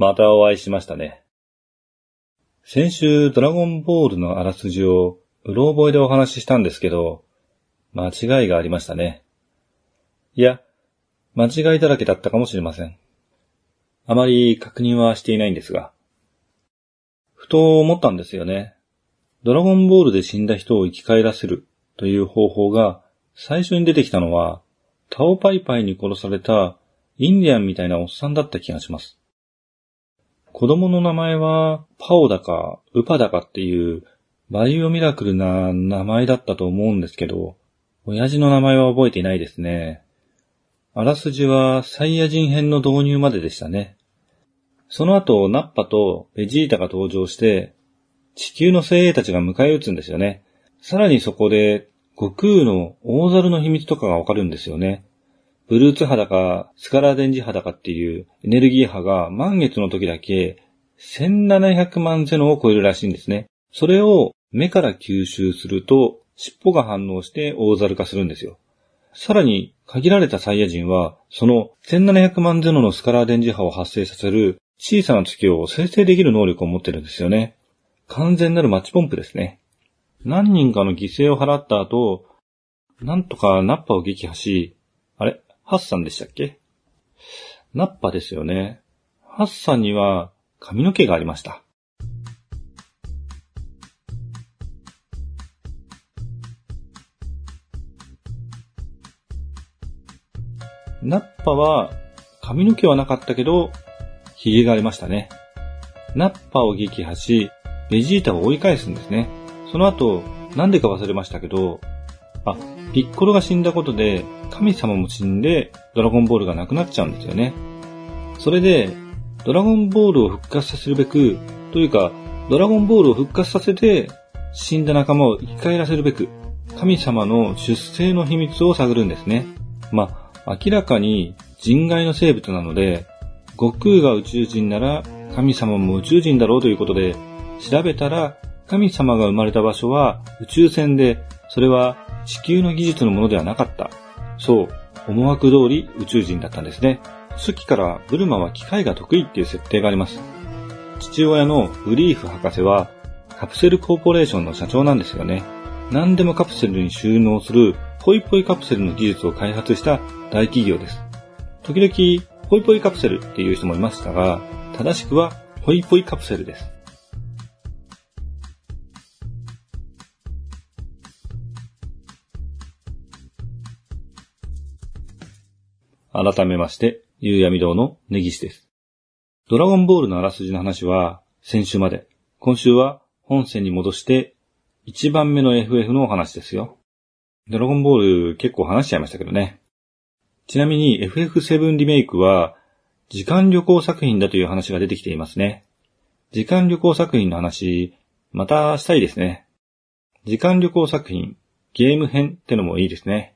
またお会いしましたね。先週ドラゴンボールのあらすじをうろ覚えでお話ししたんですけど、間違いがありましたね。いや、間違いだらけだったかもしれません。あまり確認はしていないんですが。ふと思ったんですよね。ドラゴンボールで死んだ人を生き返らせるという方法が最初に出てきたのは、タオパイパイに殺されたインディアンみたいなおっさんだった気がします。子供の名前はパオだかウパだかっていうバイオミラクルな名前だったと思うんですけど、親父の名前は覚えていないですね。あらすじはサイヤ人編の導入まででしたね。その後、ナッパとベジータが登場して、地球の精鋭たちが迎え撃つんですよね。さらにそこで、悟空の大猿の秘密とかがわかるんですよね。ブルーツ波だか、スカラデンジ波だかっていうエネルギー波が満月の時だけ1700万ゼノを超えるらしいんですね。それを目から吸収すると尻尾が反応して大猿化するんですよ。さらに限られたサイヤ人はその1700万ゼノのスカラーデンジ波を発生させる小さな月を生成できる能力を持ってるんですよね。完全なるマッチポンプですね。何人かの犠牲を払った後、なんとかナッパを撃破し、ハッサンでしたっけ？ナッパですよね。ハッサンには髪の毛がありました。ナッパは髪の毛はなかったけど、髭がありましたね。ナッパを撃破し、ベジータを追い返すんですね。その後、なんでか忘れましたけど、あ、ピッコロが死んだことで、神様も死んで、ドラゴンボールがなくなっちゃうんですよね。それで、ドラゴンボールを復活させるべく、というか、ドラゴンボールを復活させて、死んだ仲間を生き返らせるべく、神様の出生の秘密を探るんですね。まあ、明らかに人外の生物なので、悟空が宇宙人なら神様も宇宙人だろうということで、調べたら神様が生まれた場所は宇宙船で、それは地球の技術のものではなかった。そう、思惑通り宇宙人だったんですね。初期からブルマは機械が得意っていう設定があります。父親のブリーフ博士はカプセルコーポレーションの社長なんですよね。何でもカプセルに収納するポイポイカプセルの技術を開発した大企業です。時々ポイポイカプセルっていう人もいましたが、正しくはポイポイカプセルです。改めまして、夕闇堂の根岸です。ドラゴンボールのあらすじの話は先週まで、今週は本線に戻して1番目の FF のお話ですよ。ドラゴンボール結構話しちゃいましたけどね。ちなみに FF7 リメイクは時間旅行作品だという話が出てきていますね。時間旅行作品の話、またしたいですね。時間旅行作品、ゲーム編ってのもいいですね。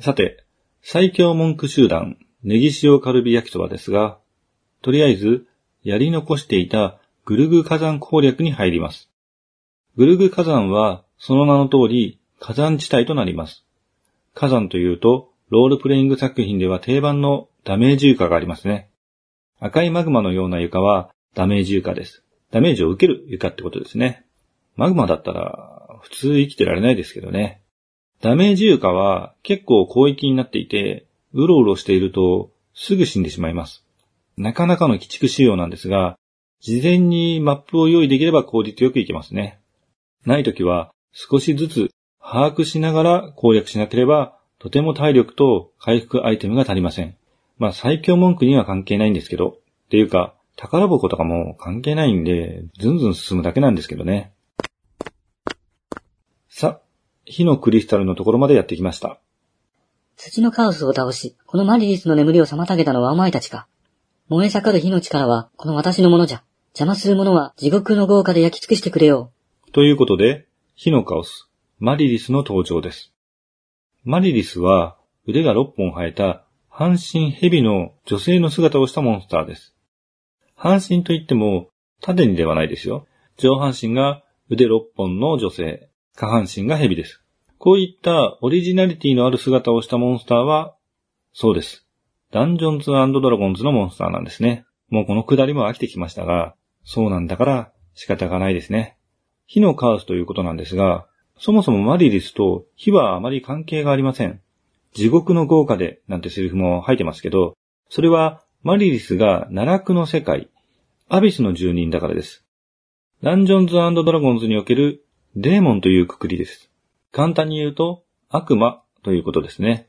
さて、最強文句集団、ネギ塩カルビ焼きそばですが、とりあえず、やり残していたグルグ火山攻略に入ります。グルグ火山は、その名の通り、火山地帯となります。火山というと、ロールプレイング作品では定番のダメージ床がありますね。赤いマグマのような床はダメージ床です。ダメージを受ける床ってことですね。マグマだったら普通生きてられないですけどね。ダメージ床は結構広域になっていて、うろうろしているとすぐ死んでしまいます。なかなかの鬼畜仕様なんですが、事前にマップを用意できれば効率よくいけますね。ないときは少しずつ把握しながら攻略しなければとても体力と回復アイテムが足りません。まあ最強文句には関係ないんですけど、っていうか、宝箱とかも関係ないんで、ずんずん進むだけなんですけどね。さ、火のクリスタルのところまでやってきました。土のカオスを倒し、このマリリスの眠りを妨げたのはお前たちか。燃え盛る火の力は、この私のものじゃ。邪魔する者は地獄の豪華で焼き尽くしてくれよう。ということで、火のカオス、マリリスの登場です。マリリスは腕が6本生えた半身蛇の女性の姿をしたモンスターです。半身といっても縦にではないですよ。上半身が腕6本の女性、下半身が蛇です。こういったオリジナリティのある姿をしたモンスターは、そうです。ダンジョンズドラゴンズのモンスターなんですね。もうこのくだりも飽きてきましたが、そうなんだから仕方がないですね。火のカオスということなんですが、そもそもマリリスと火はあまり関係がありません。地獄の豪華でなんてセリフも入ってますけど、それはマリリスが奈落の世界、アビスの住人だからです。ダンジョンズドラゴンズにおけるデーモンというくくりです。簡単に言うと悪魔ということですね。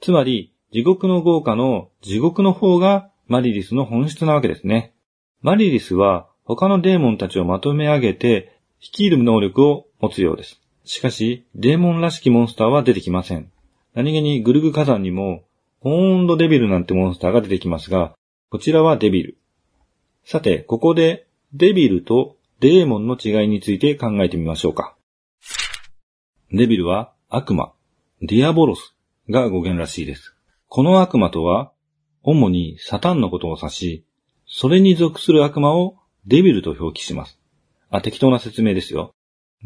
つまり、地獄の豪華の地獄の方がマリリスの本質なわけですね。マリリスは他のデーモンたちをまとめ上げて率いる能力を持つようです。しかし、デーモンらしきモンスターは出てきません。何気にグルグ火山にも、ホーンドデビルなんてモンスターが出てきますが、こちらはデビル。さて、ここで、デビルとデーモンの違いについて考えてみましょうか。デビルは悪魔、ディアボロスが語源らしいです。この悪魔とは、主にサタンのことを指し、それに属する悪魔をデビルと表記します。あ、適当な説明ですよ。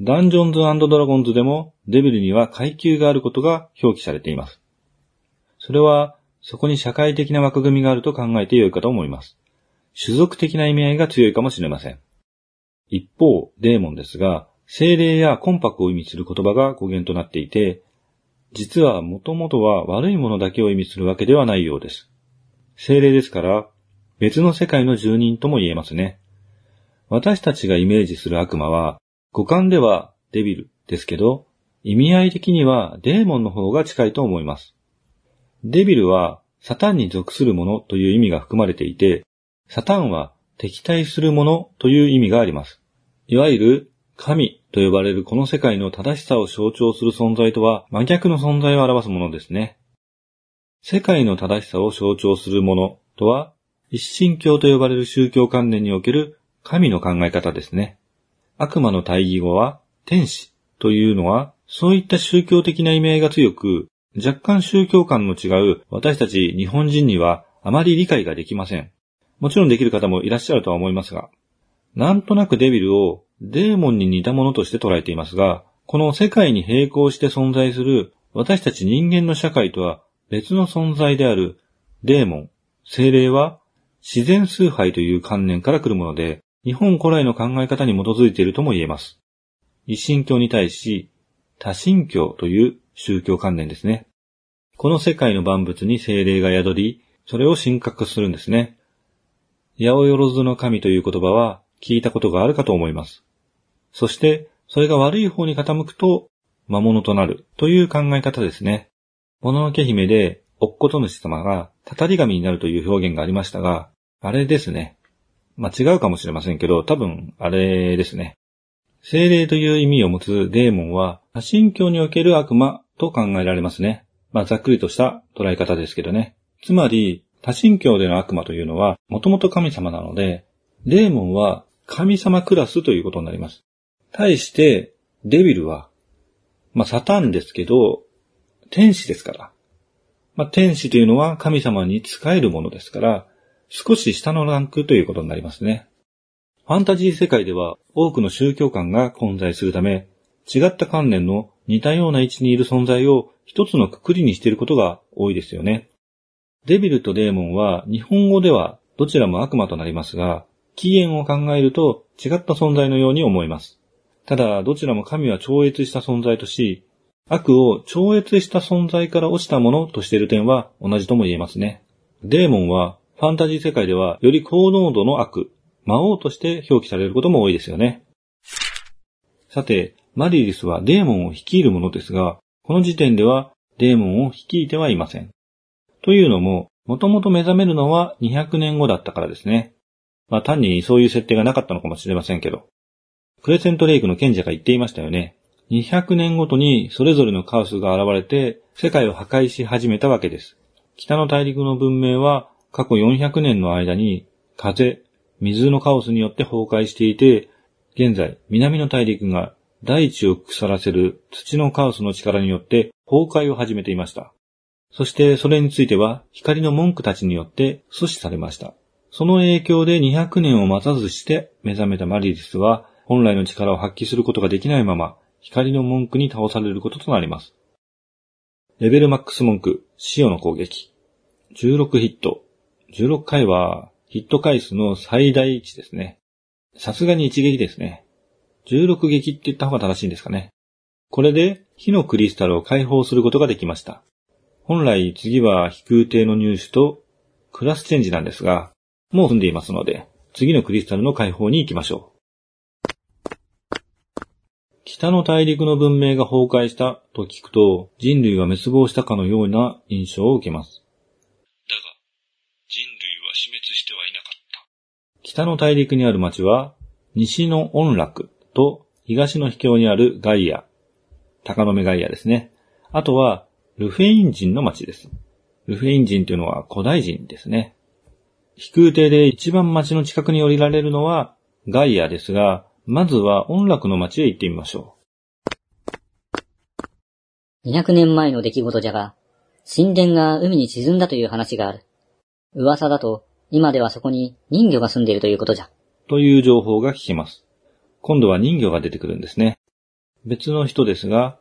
ダンジョンズドラゴンズでもデビルには階級があることが表記されています。それは、そこに社会的な枠組みがあると考えてよいかと思います。種族的な意味合いが強いかもしれません。一方、デーモンですが、精霊や魂魄を意味する言葉が語源となっていて、実はもともとは悪いものだけを意味するわけではないようです。精霊ですから、別の世界の住人とも言えますね。私たちがイメージする悪魔は、五感ではデビルですけど、意味合い的にはデーモンの方が近いと思います。デビルはサタンに属するものという意味が含まれていて、サタンは敵対するものという意味があります。いわゆる神と呼ばれるこの世界の正しさを象徴する存在とは真逆の存在を表すものですね。世界の正しさを象徴するものとは、一神教と呼ばれる宗教観念における神の考え方ですね。悪魔の対義語は天使というのは、そういった宗教的な意味合いが強く、若干宗教観の違う私たち日本人にはあまり理解ができません。もちろんできる方もいらっしゃるとは思いますが、なんとなくデビルをデーモンに似たものとして捉えていますが、この世界に並行して存在する私たち人間の社会とは別の存在であるデーモン、精霊は自然崇拝という観念から来るもので、日本古来の考え方に基づいているとも言えます。一神教に対し、多神教という宗教観念ですね。この世界の万物に精霊が宿り、それを神格するんですね。八百万の神という言葉は聞いたことがあるかと思います。そして、それが悪い方に傾くと、魔物となるという考え方ですね。もののけ姫で、おっこと主様が、たたり神になるという表現がありましたが、あれですね。まあ、違うかもしれませんけど、多分、あれですね。精霊という意味を持つデーモンは、多神教における悪魔と考えられますね。まあ、ざっくりとした捉え方ですけどね。つまり、多神教での悪魔というのは、もともと神様なので、デーモンは神様クラスということになります。対して、デビルは、まあ、サタンですけど、天使ですから。まあ、天使というのは神様に仕えるものですから、少し下のランクということになりますね。ファンタジー世界では多くの宗教観が混在するため、違った観念の似たような位置にいる存在を一つのくくりにしていることが多いですよね。デビルとデーモンは日本語ではどちらも悪魔となりますが、起源を考えると違った存在のように思います。ただ、どちらも神は超越した存在とし、悪を超越した存在から落ちたものとしている点は同じとも言えますね。デーモンはファンタジー世界ではより高濃度の悪、魔王として表記されることも多いですよね。さて、マリリスはデーモンを率いるものですが、この時点ではデーモンを率いてはいません。というのも、もともと目覚めるのは200年後だったからですね。まあ単にそういう設定がなかったのかもしれませんけど。クレセントレイクの賢者が言っていましたよね。200年ごとにそれぞれのカオスが現れて世界を破壊し始めたわけです。北の大陸の文明は過去400年の間に風、水のカオスによって崩壊していて、現在、南の大陸が大地を腐らせる土のカオスの力によって崩壊を始めていました。そしてそれについては光の文句たちによって阻止されました。その影響で200年を待たずして目覚めたマリリスは本来の力を発揮することができないまま光の文句に倒されることとなります。レベルマックス文句、シオの攻撃。16ヒット、16回はヒット回数の最大値ですね。さすがに一撃ですね。16撃って言った方が正しいんですかね。これで火のクリスタルを解放することができました。本来次は飛空艇の入手とクラスチェンジなんですが、もう済んでいますので、次のクリスタルの解放に行きましょう。北の大陸の文明が崩壊したと聞くと、人類は滅亡したかのような印象を受けます。だが、人類は死滅してはいなかった。北の大陸にある町は、西の音楽と東の秘境にあるガイア、高野目ガイアですね。あとは、ルフェイン人の町です。ルフェイン人というのは古代人ですね。飛空艇で一番町の近くに降りられるのはガイアですが、まずは音楽の町へ行ってみましょう。200年前の出来事じゃが、神殿が海に沈んだという話がある。噂だと、今ではそこに人魚が住んでいるということじゃ。という情報が聞けます。今度は人魚が出てくるんですね。別の人ですが、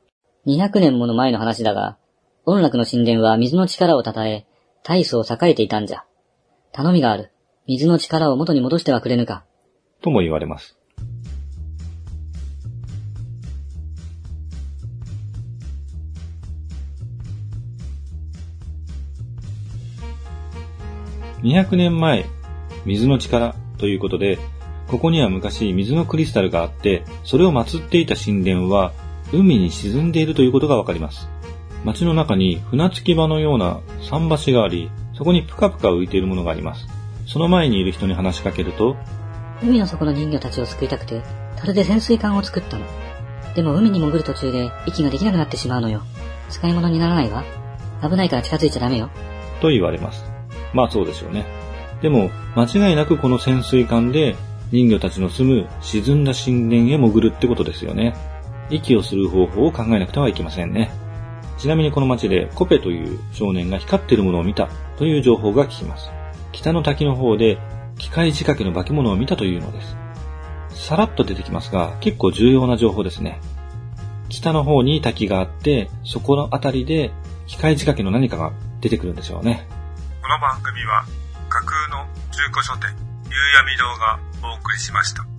200年もの前の話だが、音楽の神殿は水の力を称え、大層栄えていたんじゃ。頼みがある。水の力を元に戻してはくれぬか。とも言われます。200年前、水の力ということで、ここには昔水のクリスタルがあって、それを祀っていた神殿は海に沈んでいるということがわかります。街の中に船着き場のような桟橋があり、そこにぷかぷか浮いているものがあります。その前にいる人に話しかけると、海の底の人魚たちを救いたくて、樽で潜水艦を作ったの。でも海に潜る途中で息ができなくなってしまうのよ。使い物にならないわ。危ないから近づいちゃダメよ。と言われます。まあそうでしょうね。でも、間違いなくこの潜水艦で人魚たちの住む沈んだ神殿へ潜るってことですよね。息をする方法を考えなくてはいけませんね。ちなみにこの街でコペという少年が光っているものを見たという情報が聞きます。北の滝の方で機械仕掛けの化け物を見たというのです。さらっと出てきますが、結構重要な情報ですね。北の方に滝があって、そこの辺りで機械仕掛けの何かが出てくるんでしょうね。この番組は架空の中古書店、夕闇堂がお送りしました。